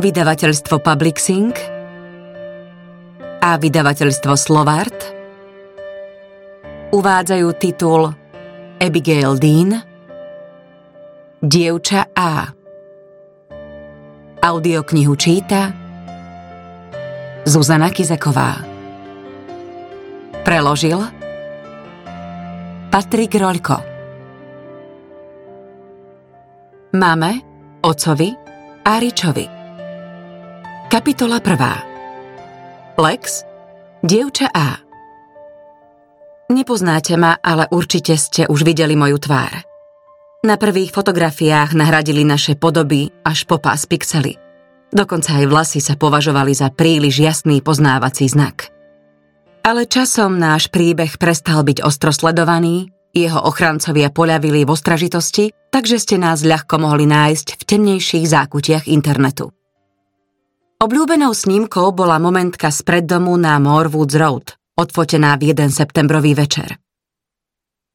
vydavateľstvo Publixing a vydavateľstvo Slovart uvádzajú titul Abigail Dean Dievča A. Audioknihu číta Zuzana Kizeková Preložil Patrik Roľko. Máme, ocovi a Ričovi Kapitola 1. Lex, dievča A. Nepoznáte ma, ale určite ste už videli moju tvár. Na prvých fotografiách nahradili naše podoby až po pás pixely. Dokonca aj vlasy sa považovali za príliš jasný poznávací znak. Ale časom náš príbeh prestal byť ostro jeho ochrancovia poľavili v ostražitosti, takže ste nás ľahko mohli nájsť v temnejších zákutiach internetu. Obľúbenou snímkou bola momentka z preddomu na Morwoods Road, odfotená v jeden septembrový večer.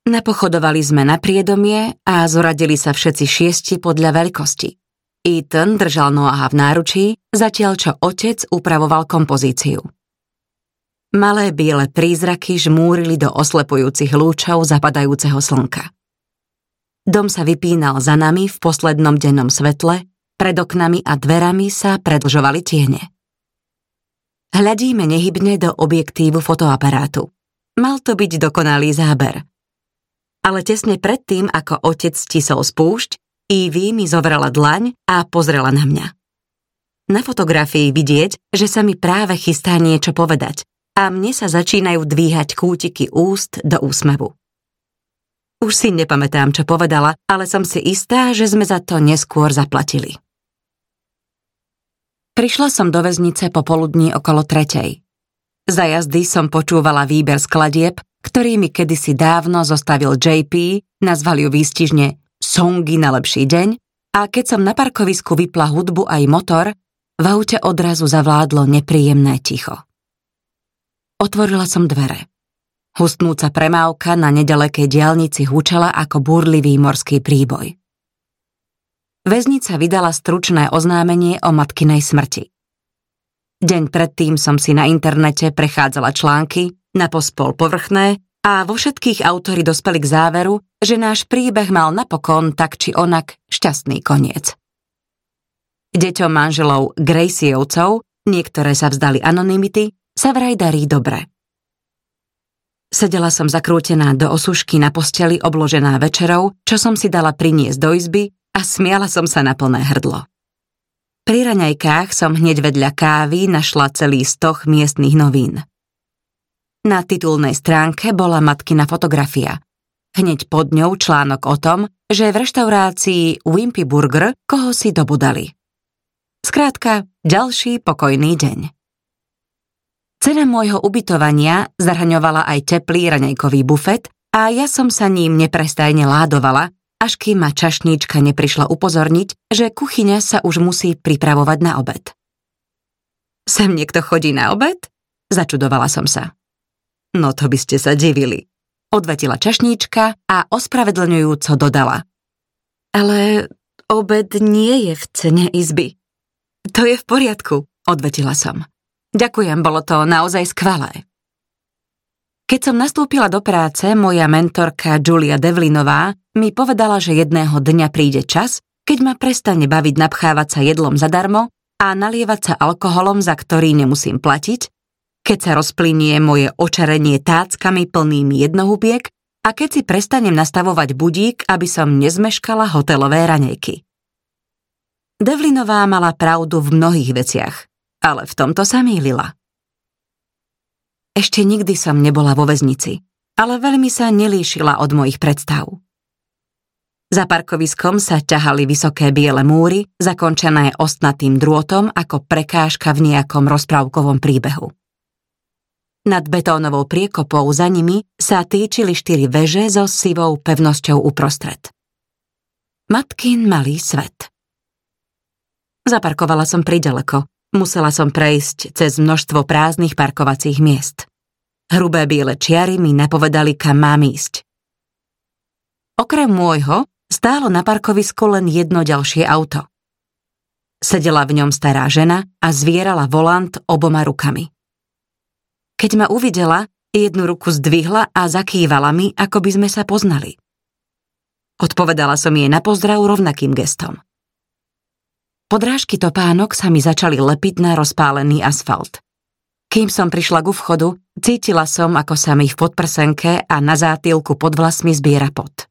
Napochodovali sme na priedomie a zoradili sa všetci šiesti podľa veľkosti. Ethan držal Noaha v náručí, zatiaľ čo otec upravoval kompozíciu. Malé biele prízraky žmúrili do oslepujúcich lúčov zapadajúceho slnka. Dom sa vypínal za nami v poslednom dennom svetle pred oknami a dverami sa predlžovali tiene. Hľadíme nehybne do objektívu fotoaparátu. Mal to byť dokonalý záber. Ale tesne predtým, ako otec stisol spúšť, Ivy mi zovrala dlaň a pozrela na mňa. Na fotografii vidieť, že sa mi práve chystá niečo povedať a mne sa začínajú dvíhať kútiky úst do úsmevu. Už si nepamätám, čo povedala, ale som si istá, že sme za to neskôr zaplatili. Prišla som do väznice popoludní okolo tretej. Za jazdy som počúvala výber skladieb, ktorý mi kedysi dávno zostavil JP, nazval ju výstižne Songy na lepší deň a keď som na parkovisku vypla hudbu aj motor, v aute odrazu zavládlo nepríjemné ticho. Otvorila som dvere. Hustnúca premávka na nedalekej diálnici hučala ako búrlivý morský príboj. Väznica vydala stručné oznámenie o matkinej smrti. Deň predtým som si na internete prechádzala články, na pospol povrchné a vo všetkých autory dospeli k záveru, že náš príbeh mal napokon tak či onak šťastný koniec. Deťom manželov Gracievcov, niektoré sa vzdali anonymity, sa vraj darí dobre. Sedela som zakrútená do osušky na posteli obložená večerou, čo som si dala priniesť do izby a smiala som sa na plné hrdlo. Pri raňajkách som hneď vedľa kávy našla celý stoch miestnych novín. Na titulnej stránke bola matkina fotografia. Hneď pod ňou článok o tom, že v reštaurácii Wimpy Burger koho si dobudali. Skrátka, ďalší pokojný deň. Cena môjho ubytovania zraňovala aj teplý raňajkový bufet a ja som sa ním neprestajne ládovala, až kým ma čašníčka neprišla upozorniť, že kuchyňa sa už musí pripravovať na obed. Sem niekto chodí na obed? Začudovala som sa. No to by ste sa divili. Odvetila čašníčka a ospravedlňujúco dodala. Ale obed nie je v cene izby. To je v poriadku, odvetila som. Ďakujem, bolo to naozaj skvelé. Keď som nastúpila do práce, moja mentorka Julia Devlinová mi povedala, že jedného dňa príde čas, keď ma prestane baviť napchávať sa jedlom zadarmo a nalievať sa alkoholom, za ktorý nemusím platiť, keď sa rozplynie moje očarenie táckami plnými jednohubiek a keď si prestanem nastavovať budík, aby som nezmeškala hotelové ranejky. Devlinová mala pravdu v mnohých veciach, ale v tomto sa mýlila. Ešte nikdy som nebola vo väznici, ale veľmi sa nelíšila od mojich predstav. Za parkoviskom sa ťahali vysoké biele múry, zakončené ostnatým drôtom ako prekážka v nejakom rozprávkovom príbehu. Nad betónovou priekopou za nimi sa týčili štyri veže so sivou pevnosťou uprostred. Matkin malý svet. Zaparkovala som pridaleko, Musela som prejsť cez množstvo prázdnych parkovacích miest. Hrubé biele čiary mi napovedali, kam mám ísť. Okrem môjho stálo na parkovisku len jedno ďalšie auto. Sedela v ňom stará žena a zvierala volant oboma rukami. Keď ma uvidela, jednu ruku zdvihla a zakývala mi, ako by sme sa poznali. Odpovedala som jej na pozdrav rovnakým gestom. Podrážky topánok sa mi začali lepiť na rozpálený asfalt. Kým som prišla ku vchodu, cítila som, ako sa mi v podprsenke a na zátilku pod vlasmi zbiera pot.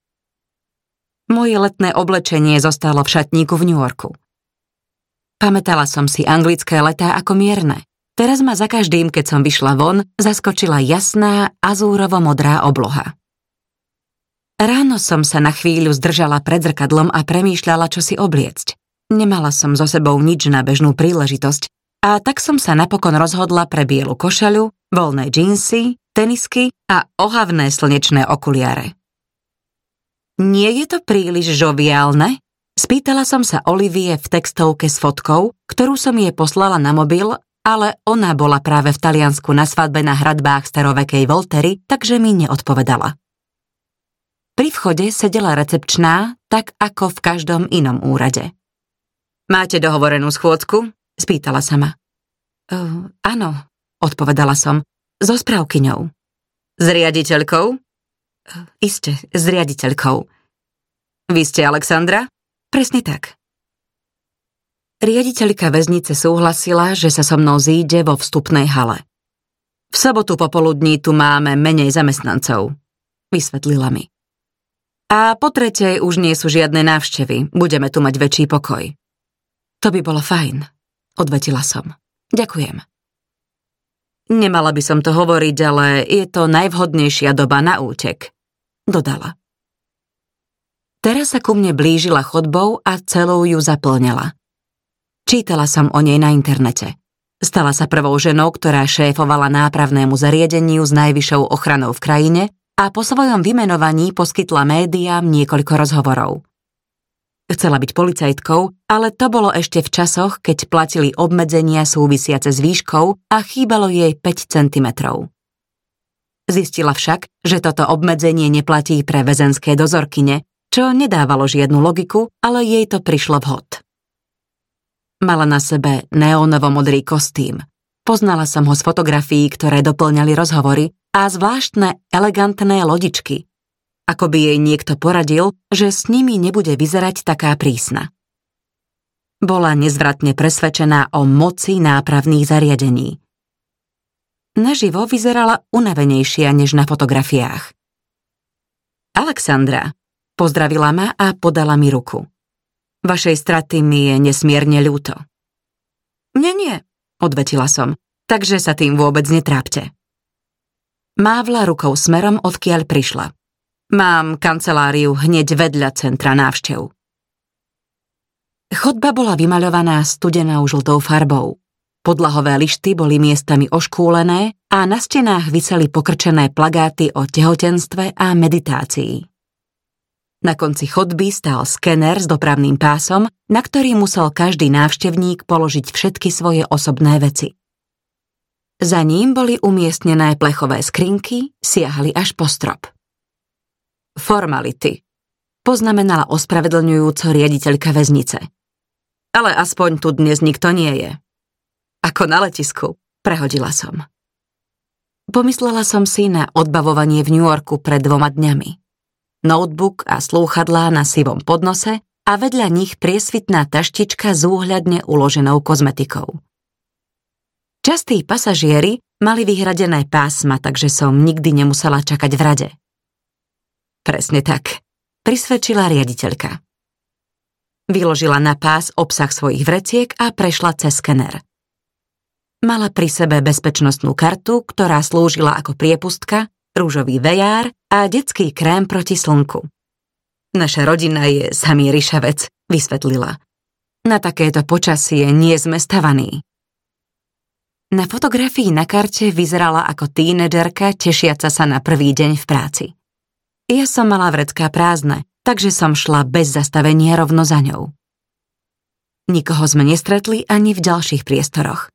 Moje letné oblečenie zostalo v šatníku v New Yorku. Pamätala som si anglické letá ako mierne. Teraz ma za každým, keď som vyšla von, zaskočila jasná azúrovo-modrá obloha. Ráno som sa na chvíľu zdržala pred zrkadlom a premýšľala, čo si obliecť. Nemala som so sebou nič na bežnú príležitosť a tak som sa napokon rozhodla pre bielu košaľu, voľné džínsy, tenisky a ohavné slnečné okuliare. Nie je to príliš žoviálne? Spýtala som sa Olivie v textovke s fotkou, ktorú som jej poslala na mobil, ale ona bola práve v Taliansku na svadbe na hradbách starovekej Voltery, takže mi neodpovedala. Pri vchode sedela recepčná, tak ako v každom inom úrade. Máte dohovorenú schôdzku? Spýtala sa ma. Uh, áno, odpovedala som, so správkyňou. S riaditeľkou? Uh, iste, s riaditeľkou. Vy ste Alexandra? Presne tak. Riaditeľka väznice súhlasila, že sa so mnou zíde vo vstupnej hale. V sobotu popoludní tu máme menej zamestnancov, vysvetlila mi. A po tretej už nie sú žiadne návštevy, budeme tu mať väčší pokoj. To by bolo fajn, odvetila som. Ďakujem. Nemala by som to hovoriť, ale je to najvhodnejšia doba na útek, dodala. Teraz sa ku mne blížila chodbou a celou ju zaplňala. Čítala som o nej na internete. Stala sa prvou ženou, ktorá šéfovala nápravnému zariadeniu s najvyššou ochranou v krajine a po svojom vymenovaní poskytla médiám niekoľko rozhovorov. Chcela byť policajtkou, ale to bolo ešte v časoch, keď platili obmedzenia súvisiace s výškou a chýbalo jej 5 cm. Zistila však, že toto obmedzenie neplatí pre väzenské dozorkyne, čo nedávalo žiadnu logiku, ale jej to prišlo vhod. Mala na sebe neónovo-modrý kostým. Poznala som ho z fotografií, ktoré doplňali rozhovory a zvláštne elegantné lodičky. Ako by jej niekto poradil, že s nimi nebude vyzerať taká prísna. Bola nezvratne presvedčená o moci nápravných zariadení. Naživo vyzerala unavenejšia než na fotografiách. Alexandra, pozdravila ma a podala mi ruku. Vašej straty mi je nesmierne ľúto. Nie, nie, odvetila som, takže sa tým vôbec netrápte. Mávla rukou smerom, odkiaľ prišla. Mám kanceláriu hneď vedľa centra návštev. Chodba bola vymaľovaná studenou žltou farbou. Podlahové lišty boli miestami oškúlené a na stenách vyseli pokrčené plagáty o tehotenstve a meditácii. Na konci chodby stál skener s dopravným pásom, na ktorý musel každý návštevník položiť všetky svoje osobné veci. Za ním boli umiestnené plechové skrinky, siahali až po strop. Formality. Poznamenala ospravedlňujúco riaditeľka väznice. Ale aspoň tu dnes nikto nie je. Ako na letisku, prehodila som. Pomyslela som si na odbavovanie v New Yorku pred dvoma dňami. Notebook a slúchadlá na sivom podnose a vedľa nich priesvitná taštička s úhľadne uloženou kozmetikou. Častí pasažieri mali vyhradené pásma, takže som nikdy nemusela čakať v rade. Presne tak, prisvedčila riaditeľka. Vyložila na pás obsah svojich vreciek a prešla cez skener. Mala pri sebe bezpečnostnú kartu, ktorá slúžila ako priepustka, rúžový vejár a detský krém proti slnku. Naša rodina je samý ryšavec, vysvetlila. Na takéto počasie nie sme stavaní. Na fotografii na karte vyzerala ako tínedžerka tešiaca sa na prvý deň v práci. Ja som mala vrecká prázdne, takže som šla bez zastavenia rovno za ňou. Nikoho sme nestretli ani v ďalších priestoroch.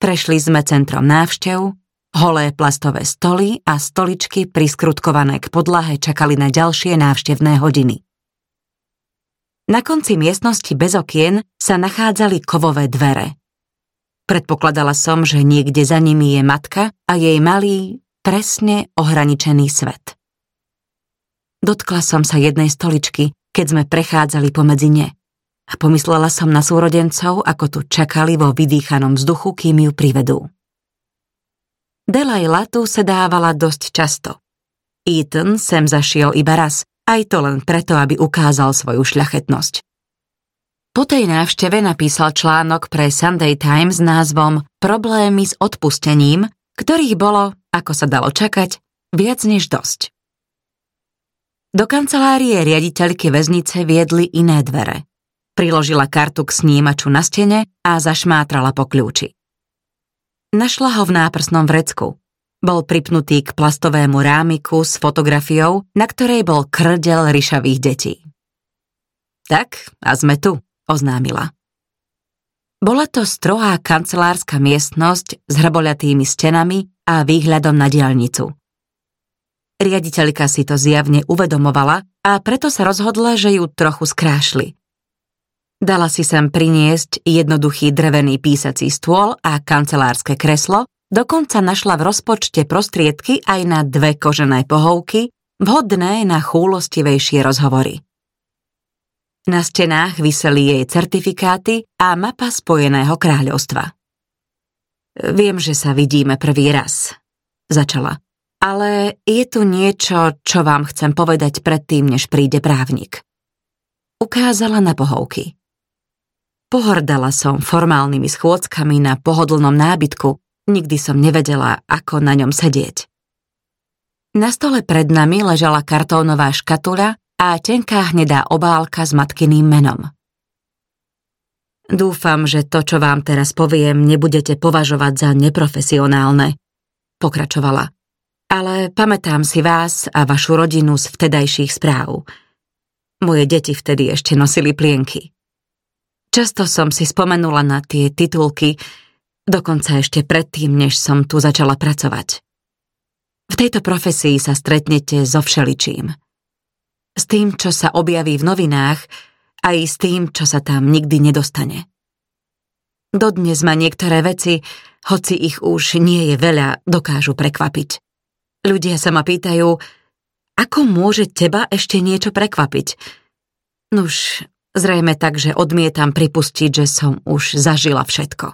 Prešli sme centrom návštev, holé plastové stoly a stoličky priskrutkované k podlahe čakali na ďalšie návštevné hodiny. Na konci miestnosti bez okien sa nachádzali kovové dvere. Predpokladala som, že niekde za nimi je matka a jej malý, presne ohraničený svet. Dotkla som sa jednej stoličky, keď sme prechádzali pomedzi ne a pomyslela som na súrodencov, ako tu čakali vo vydýchanom vzduchu, kým ju privedú. Delaila tu sedávala dosť často. Ethan sem zašiel iba raz aj to len preto, aby ukázal svoju šľachetnosť. Po tej návšteve napísal článok pre Sunday Times s názvom Problémy s odpustením, ktorých bolo, ako sa dalo čakať, viac než dosť. Do kancelárie riaditeľky väznice viedli iné dvere. Priložila kartu k snímaču na stene a zašmátrala po kľúči. Našla ho v náprsnom vrecku, bol pripnutý k plastovému rámiku s fotografiou, na ktorej bol krdel ryšavých detí. Tak, a sme tu, oznámila. Bola to strohá kancelárska miestnosť s hrboľatými stenami a výhľadom na diaľnicu. Riaditeľka si to zjavne uvedomovala a preto sa rozhodla, že ju trochu skrášli. Dala si sem priniesť jednoduchý drevený písací stôl a kancelárske kreslo Dokonca našla v rozpočte prostriedky aj na dve kožené pohovky, vhodné na chúlostivejšie rozhovory. Na stenách vyseli jej certifikáty a mapa Spojeného kráľovstva. Viem, že sa vidíme prvý raz, začala. Ale je tu niečo, čo vám chcem povedať predtým, než príde právnik. Ukázala na pohovky. Pohordala som formálnymi schôdzkami na pohodlnom nábytku, Nikdy som nevedela, ako na ňom sedieť. Na stole pred nami ležala kartónová škatuľa a tenká hnedá obálka s matkyným menom. Dúfam, že to, čo vám teraz poviem, nebudete považovať za neprofesionálne, pokračovala. Ale pamätám si vás a vašu rodinu z vtedajších správ. Moje deti vtedy ešte nosili plienky. Často som si spomenula na tie titulky, Dokonca ešte predtým, než som tu začala pracovať. V tejto profesii sa stretnete so všeličím. S tým, čo sa objaví v novinách, aj s tým, čo sa tam nikdy nedostane. Dodnes ma niektoré veci, hoci ich už nie je veľa, dokážu prekvapiť. Ľudia sa ma pýtajú, ako môže teba ešte niečo prekvapiť? Nuž, zrejme tak, že odmietam pripustiť, že som už zažila všetko.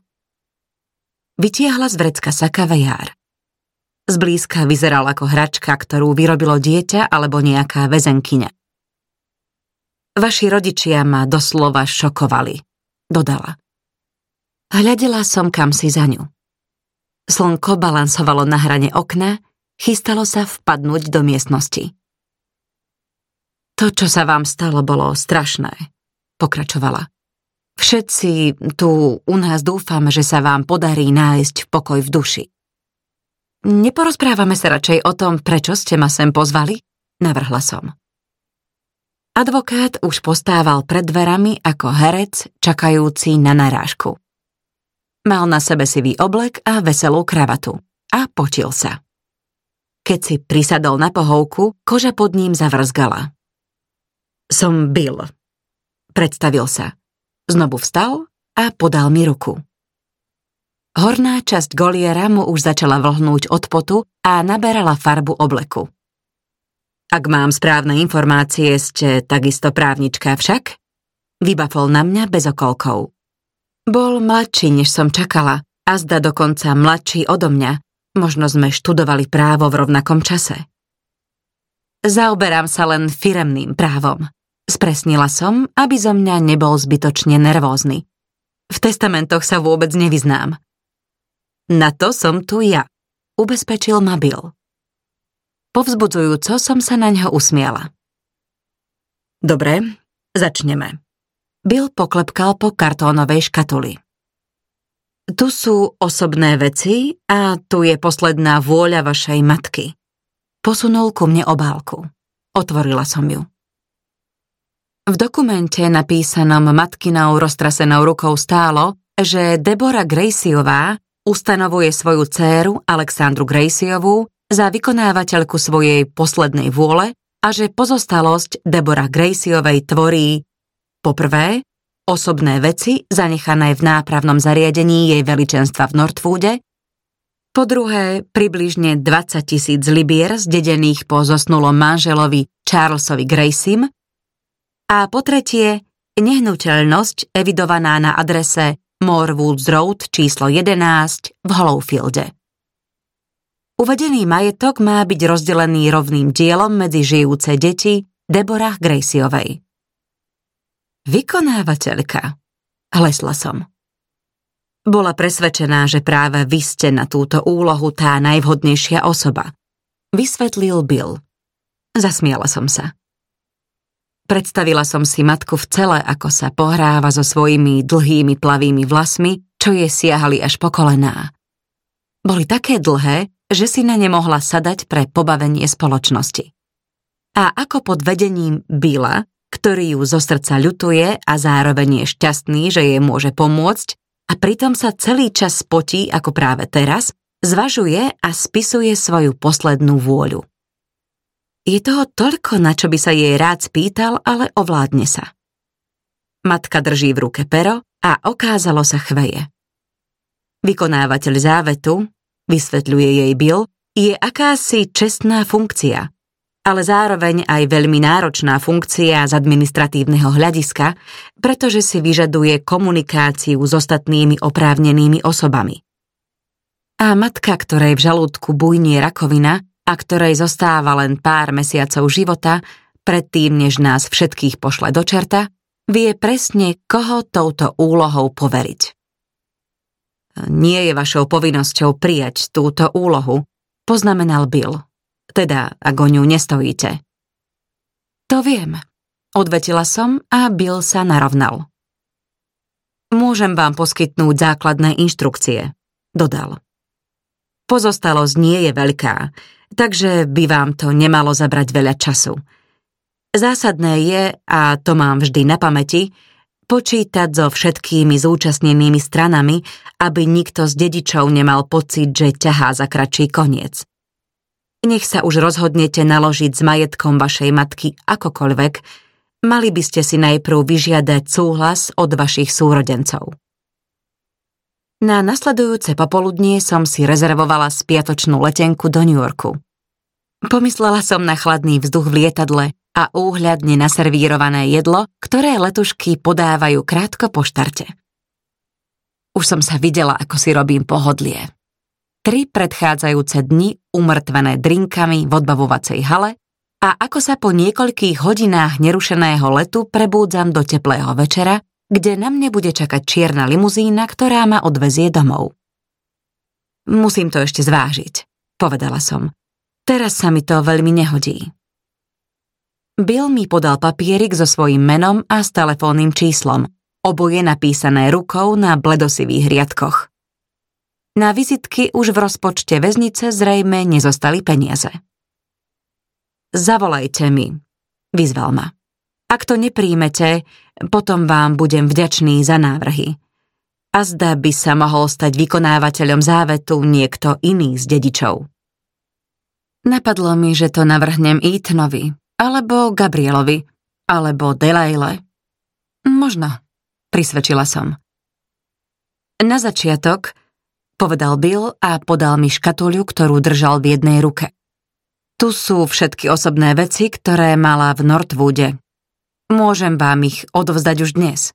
Vytiahla z vrecka sakavé jár. Zblízka vyzeral ako hračka, ktorú vyrobilo dieťa alebo nejaká väzenkyňa. Vaši rodičia ma doslova šokovali, dodala. Hľadela som kam si za ňu. Slnko balansovalo na hrane okna, chystalo sa vpadnúť do miestnosti. To, čo sa vám stalo, bolo strašné, pokračovala. Všetci tu u nás dúfame, že sa vám podarí nájsť pokoj v duši. Neporozprávame sa radšej o tom, prečo ste ma sem pozvali? Navrhla som. Advokát už postával pred dverami ako herec, čakajúci na narážku. Mal na sebe sivý oblek a veselú kravatu. A potil sa. Keď si prisadol na pohovku, koža pod ním zavrzgala. Som Bill. Predstavil sa. Znovu vstal a podal mi ruku. Horná časť goliera mu už začala vlhnúť od potu a naberala farbu obleku. Ak mám správne informácie, ste takisto právnička však? Vybafol na mňa bez okolkov. Bol mladší, než som čakala, a zda dokonca mladší odo mňa. Možno sme študovali právo v rovnakom čase. Zaoberám sa len firemným právom. Spresnila som, aby zo mňa nebol zbytočne nervózny. V testamentoch sa vôbec nevyznám. Na to som tu ja, ubezpečil ma Bill. Povzbudzujúco som sa na ňo usmiala. Dobre, začneme. Bill poklepkal po kartónovej škatuli. Tu sú osobné veci a tu je posledná vôľa vašej matky. Posunul ku mne obálku. Otvorila som ju. V dokumente napísanom matkinou roztrasenou rukou stálo, že Debora Graciová ustanovuje svoju dcéru Alexandru Graciovú za vykonávateľku svojej poslednej vôle a že pozostalosť Debora Graciovej tvorí Poprvé, osobné veci zanechané v nápravnom zariadení jej veličenstva v Northwoode, po druhé, približne 20 tisíc libier zdedených po zosnulom manželovi Charlesovi Gracym a po tretie, nehnuteľnosť evidovaná na adrese Morewoods Road číslo 11 v Hollowfielde. Uvedený majetok má byť rozdelený rovným dielom medzi žijúce deti Deborah Graceyovej. Vykonávateľka, hlesla som. Bola presvedčená, že práve vy ste na túto úlohu tá najvhodnejšia osoba. Vysvetlil Bill. Zasmiala som sa. Predstavila som si matku v cele, ako sa pohráva so svojimi dlhými plavými vlasmi, čo jej siahali až po kolená. Boli také dlhé, že si na ne mohla sadať pre pobavenie spoločnosti. A ako pod vedením Billa ktorý ju zo srdca ľutuje a zároveň je šťastný, že jej môže pomôcť a pritom sa celý čas potí ako práve teraz, zvažuje a spisuje svoju poslednú vôľu. Je toho toľko, na čo by sa jej rád spýtal, ale ovládne sa. Matka drží v ruke pero a okázalo sa chveje. Vykonávateľ závetu, vysvetľuje jej Bill, je akási čestná funkcia, ale zároveň aj veľmi náročná funkcia z administratívneho hľadiska, pretože si vyžaduje komunikáciu s ostatnými oprávnenými osobami. A matka, ktorej v žalúdku bujnie rakovina a ktorej zostáva len pár mesiacov života, predtým, než nás všetkých pošle do čerta, vie presne, koho touto úlohou poveriť. Nie je vašou povinnosťou prijať túto úlohu, poznamenal Bill teda ak o ňu nestojíte. To viem, odvetila som a Bill sa narovnal. Môžem vám poskytnúť základné inštrukcie, dodal. Pozostalosť nie je veľká, takže by vám to nemalo zabrať veľa času. Zásadné je, a to mám vždy na pamäti, počítať so všetkými zúčastnenými stranami, aby nikto z dedičov nemal pocit, že ťahá za kratší koniec. Nech sa už rozhodnete naložiť s majetkom vašej matky akokoľvek, mali by ste si najprv vyžiadať súhlas od vašich súrodencov. Na nasledujúce popoludnie som si rezervovala spiatočnú letenku do New Yorku. Pomyslela som na chladný vzduch v lietadle a úhľadne naservírované jedlo, ktoré letušky podávajú krátko po štarte. Už som sa videla, ako si robím pohodlie tri predchádzajúce dni umrtvené drinkami v odbavovacej hale a ako sa po niekoľkých hodinách nerušeného letu prebúdzam do teplého večera, kde na mne bude čakať čierna limuzína, ktorá ma odvezie domov. Musím to ešte zvážiť, povedala som. Teraz sa mi to veľmi nehodí. Bill mi podal papierik so svojím menom a s telefónnym číslom, oboje napísané rukou na bledosivých riadkoch. Na vizitky už v rozpočte väznice zrejme nezostali peniaze. Zavolajte mi, vyzval ma. Ak to nepríjmete, potom vám budem vďačný za návrhy. A zda by sa mohol stať vykonávateľom závetu niekto iný z dedičov. Napadlo mi, že to navrhnem Etanovi, alebo Gabrielovi, alebo Delaile. Možno, prisvedčila som. Na začiatok povedal Bill a podal mi škatuľu, ktorú držal v jednej ruke. Tu sú všetky osobné veci, ktoré mala v Northwoode. Môžem vám ich odovzdať už dnes.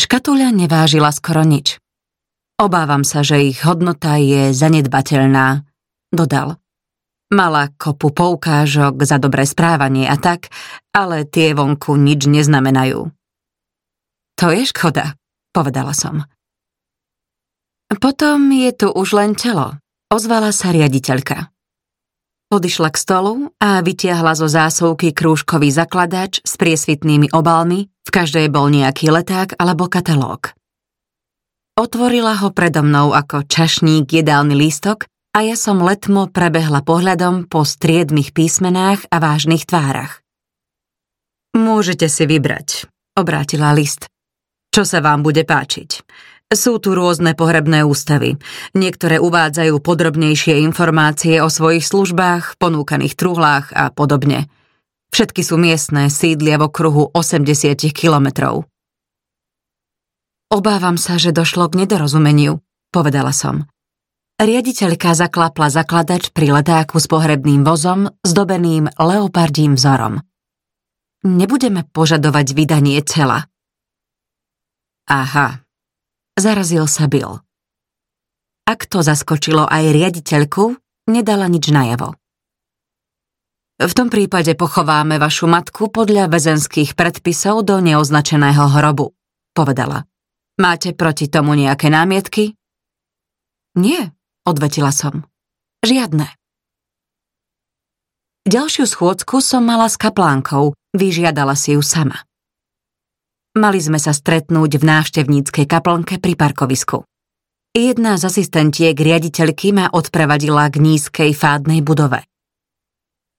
Škatuľa nevážila skoro nič. Obávam sa, že ich hodnota je zanedbateľná, dodal. Mala kopu poukážok za dobré správanie a tak, ale tie vonku nič neznamenajú. To je škoda, povedala som. Potom je tu už len telo, ozvala sa riaditeľka. Odišla k stolu a vytiahla zo zásuvky krúžkový zakladač s priesvitnými obalmi, v každej bol nejaký leták alebo katalóg. Otvorila ho predo mnou ako čašník jedálny lístok a ja som letmo prebehla pohľadom po striedmých písmenách a vážnych tvárach. Môžete si vybrať, obrátila list. Čo sa vám bude páčiť? Sú tu rôzne pohrebné ústavy. Niektoré uvádzajú podrobnejšie informácie o svojich službách, ponúkaných truhlách a podobne. Všetky sú miestne, sídlia v okruhu 80 kilometrov. Obávam sa, že došlo k nedorozumeniu, povedala som. Riaditeľka zaklapla zakladač pri letáku s pohrebným vozom zdobeným leopardím vzorom. Nebudeme požadovať vydanie tela. Aha, zarazil sa Bill. Ak to zaskočilo aj riaditeľku, nedala nič najavo. V tom prípade pochováme vašu matku podľa väzenských predpisov do neoznačeného hrobu, povedala. Máte proti tomu nejaké námietky? Nie, odvetila som. Žiadne. Ďalšiu schôdzku som mala s kaplánkou, vyžiadala si ju sama. Mali sme sa stretnúť v návštevníckej kaplnke pri parkovisku. Jedna z asistentiek riaditeľky ma odprevadila k nízkej fádnej budove.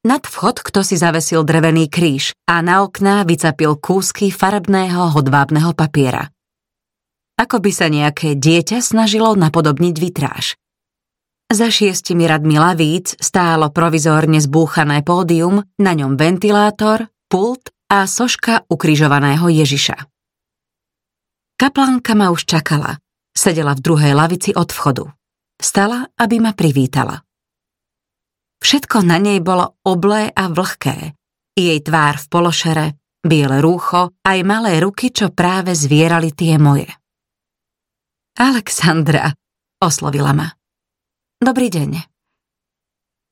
Nad vchod kto si zavesil drevený kríž a na okná vycapil kúsky farebného hodvábneho papiera. Ako by sa nejaké dieťa snažilo napodobniť vitráž. Za šiestimi radmi lavíc stálo provizórne zbúchané pódium, na ňom ventilátor, pult a soška ukrižovaného Ježiša. Kaplánka ma už čakala Sedela v druhej lavici od vchodu. Stala, aby ma privítala. Všetko na nej bolo oblé a vlhké. Jej tvár v pološere, biele rúcho, aj malé ruky, čo práve zvierali tie moje. Alexandra, oslovila ma. Dobrý deň.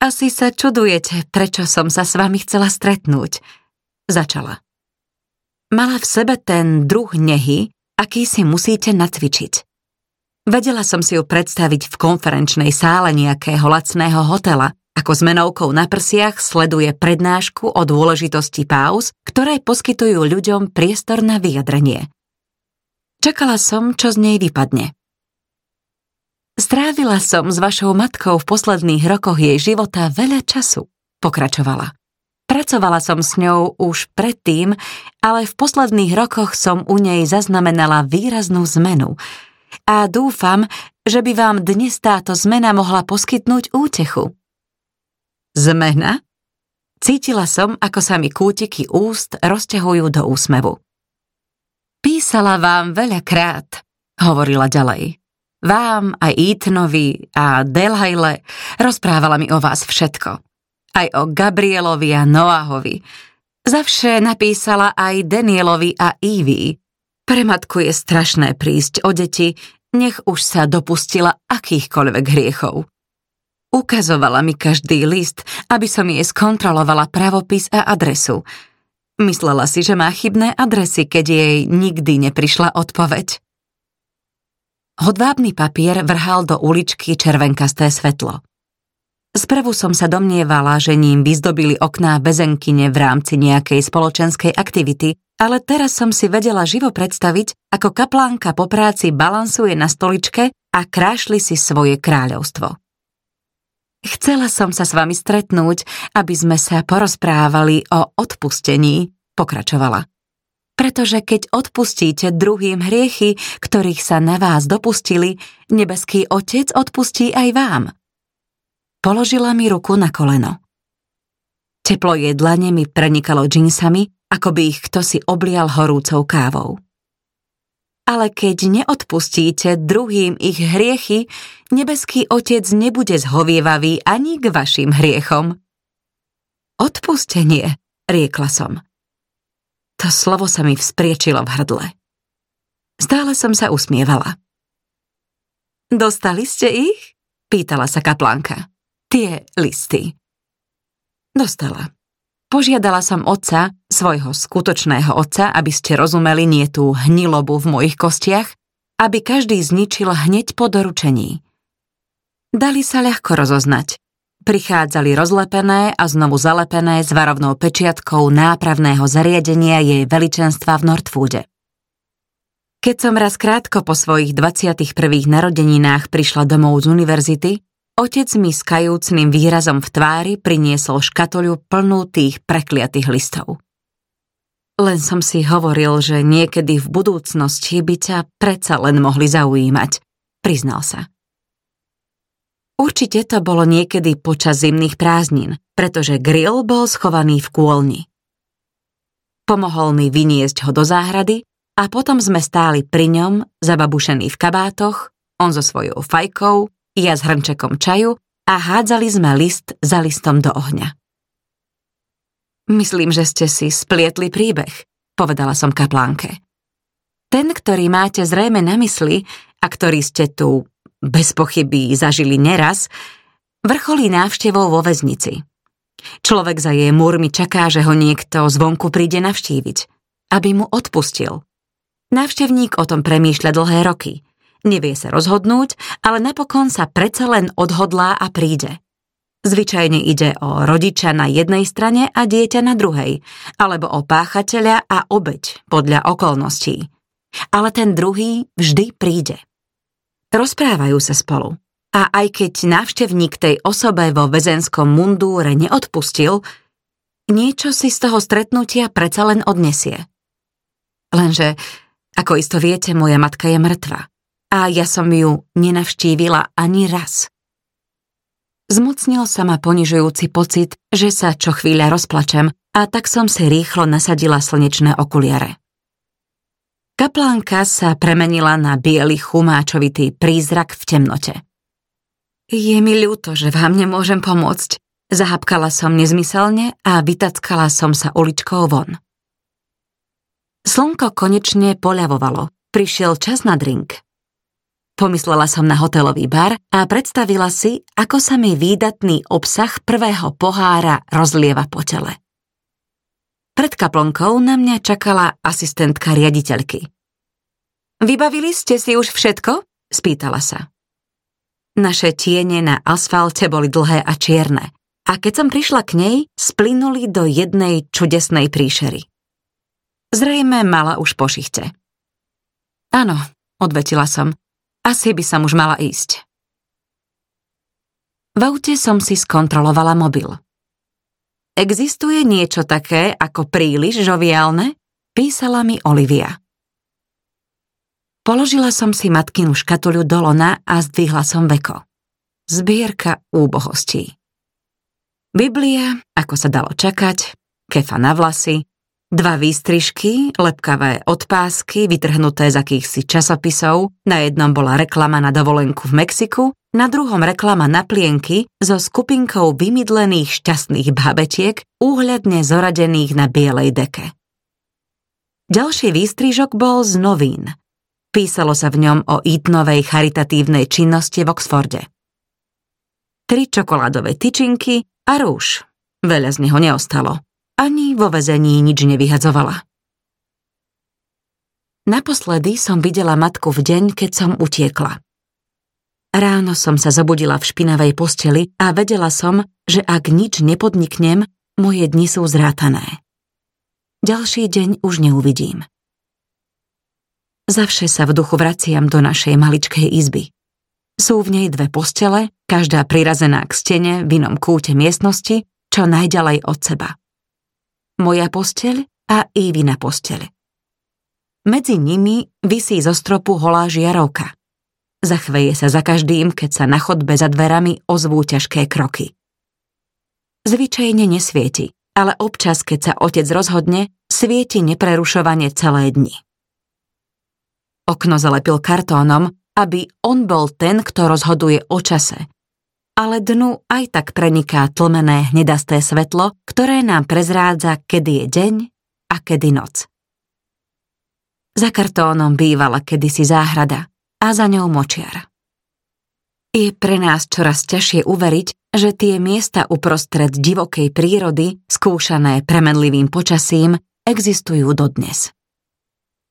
Asi sa čudujete, prečo som sa s vami chcela stretnúť. Začala. Mala v sebe ten druh nehy, aký si musíte nacvičiť. Vedela som si ju predstaviť v konferenčnej sále nejakého lacného hotela, ako s menovkou na prsiach sleduje prednášku o dôležitosti pauz, ktoré poskytujú ľuďom priestor na vyjadrenie. Čakala som, čo z nej vypadne. Strávila som s vašou matkou v posledných rokoch jej života veľa času, pokračovala. Pracovala som s ňou už predtým, ale v posledných rokoch som u nej zaznamenala výraznú zmenu – a dúfam, že by vám dnes táto zmena mohla poskytnúť útechu. Zmena? Cítila som, ako sa mi kútiky úst rozťahujú do úsmevu. Písala vám veľakrát, hovorila ďalej. Vám, aj Etanovi a Delhajle rozprávala mi o vás všetko. Aj o Gabrielovi a Noahovi. Zavše napísala aj Danielovi a Evie, pre matku je strašné prísť o deti, nech už sa dopustila akýchkoľvek hriechov. Ukazovala mi každý list, aby som jej skontrolovala pravopis a adresu. Myslela si, že má chybné adresy, keď jej nikdy neprišla odpoveď. Hodvábny papier vrhal do uličky červenkasté svetlo. Sprvu som sa domnievala, že ním vyzdobili okná bezenkine v rámci nejakej spoločenskej aktivity, ale teraz som si vedela živo predstaviť, ako kaplánka po práci balansuje na stoličke a krášli si svoje kráľovstvo. Chcela som sa s vami stretnúť, aby sme sa porozprávali o odpustení, pokračovala. Pretože keď odpustíte druhým hriechy, ktorých sa na vás dopustili, nebeský Otec odpustí aj vám. Položila mi ruku na koleno. Teplo jedlane mi prenikalo džinsami ako by ich kto si oblial horúcou kávou. Ale keď neodpustíte druhým ich hriechy, nebeský Otec nebude zhovievavý ani k vašim hriechom. Odpustenie, riekla som. To slovo sa mi vzpriečilo v hrdle. Stále som sa usmievala. Dostali ste ich? Pýtala sa kaplánka. Tie listy. Dostala. Požiadala som otca, svojho skutočného otca, aby ste rozumeli nie tú hnilobu v mojich kostiach, aby každý zničil hneď po doručení. Dali sa ľahko rozoznať. Prichádzali rozlepené a znovu zalepené s varovnou pečiatkou nápravného zariadenia jej veličenstva v Nordfúde. Keď som raz krátko po svojich 21. narodeninách prišla domov z univerzity, Otec mi s kajúcným výrazom v tvári priniesol škatoľu plnú tých prekliatých listov. Len som si hovoril, že niekedy v budúcnosti by ťa predsa len mohli zaujímať, priznal sa. Určite to bolo niekedy počas zimných prázdnin, pretože grill bol schovaný v kôlni. Pomohol mi vyniesť ho do záhrady a potom sme stáli pri ňom, zababušený v kabátoch, on so svojou fajkou, ja s hrnčekom čaju a hádzali sme list za listom do ohňa. Myslím, že ste si splietli príbeh, povedala som kaplánke. Ten, ktorý máte zrejme na mysli a ktorý ste tu bez pochyby zažili neraz, vrcholí návštevou vo väznici. Človek za jej múrmi čaká, že ho niekto zvonku príde navštíviť, aby mu odpustil. Návštevník o tom premýšľa dlhé roky. Nevie sa rozhodnúť, ale napokon sa predsa len odhodlá a príde. Zvyčajne ide o rodiča na jednej strane a dieťa na druhej, alebo o páchateľa a obeď podľa okolností. Ale ten druhý vždy príde. Rozprávajú sa spolu. A aj keď návštevník tej osobe vo väzenskom mundúre neodpustil, niečo si z toho stretnutia predsa len odnesie. Lenže, ako isto viete, moja matka je mŕtva a ja som ju nenavštívila ani raz. Zmocnil sa ma ponižujúci pocit, že sa čo chvíľa rozplačem a tak som si rýchlo nasadila slnečné okuliare. Kaplánka sa premenila na biely chumáčovitý prízrak v temnote. Je mi ľúto, že vám nemôžem pomôcť. Zahapkala som nezmyselne a vytackala som sa uličkou von. Slnko konečne poľavovalo. Prišiel čas na drink. Pomyslela som na hotelový bar a predstavila si, ako sa mi výdatný obsah prvého pohára rozlieva po tele. Pred kaplnkou na mňa čakala asistentka riaditeľky. Vybavili ste si už všetko? spýtala sa. Naše tiene na asfalte boli dlhé a čierne a keď som prišla k nej, splynuli do jednej čudesnej príšery. Zrejme mala už po. Áno, odvetila som, asi by som už mala ísť. V aute som si skontrolovala mobil. Existuje niečo také ako príliš žoviálne? Písala mi Olivia. Položila som si matkinu škatuľu do lona a zdvihla som veko. Zbierka úbohostí. Biblia, ako sa dalo čakať, kefa na vlasy, dva výstrižky, lepkavé odpásky vytrhnuté z akýchsi časopisov, na jednom bola reklama na dovolenku v Mexiku na druhom reklama na plienky so skupinkou vymydlených šťastných babetiek úhľadne zoradených na bielej deke. Ďalší výstrižok bol z novín. Písalo sa v ňom o Eatonovej charitatívnej činnosti v Oxforde. Tri čokoládové tyčinky a rúž. Veľa z neho neostalo. Ani vo vezení nič nevyhadzovala. Naposledy som videla matku v deň, keď som utiekla. Ráno som sa zobudila v špinavej posteli a vedela som, že ak nič nepodniknem, moje dni sú zrátané. Ďalší deň už neuvidím. Zavše sa v duchu vraciam do našej maličkej izby. Sú v nej dve postele, každá prirazená k stene v inom kúte miestnosti, čo najďalej od seba. Moja posteľ a Ívina posteľ. Medzi nimi visí zo stropu holá žiarovka. Zachveje sa za každým, keď sa na chodbe za dverami ozvú ťažké kroky. Zvyčajne nesvieti, ale občas, keď sa otec rozhodne, svieti neprerušovane celé dni. Okno zalepil kartónom, aby on bol ten, kto rozhoduje o čase. Ale dnu aj tak preniká tlmené hnedasté svetlo, ktoré nám prezrádza, kedy je deň a kedy noc. Za kartónom bývala kedysi záhrada – a za ňou močiar. Je pre nás čoraz ťažšie uveriť, že tie miesta uprostred divokej prírody, skúšané premenlivým počasím, existujú dodnes.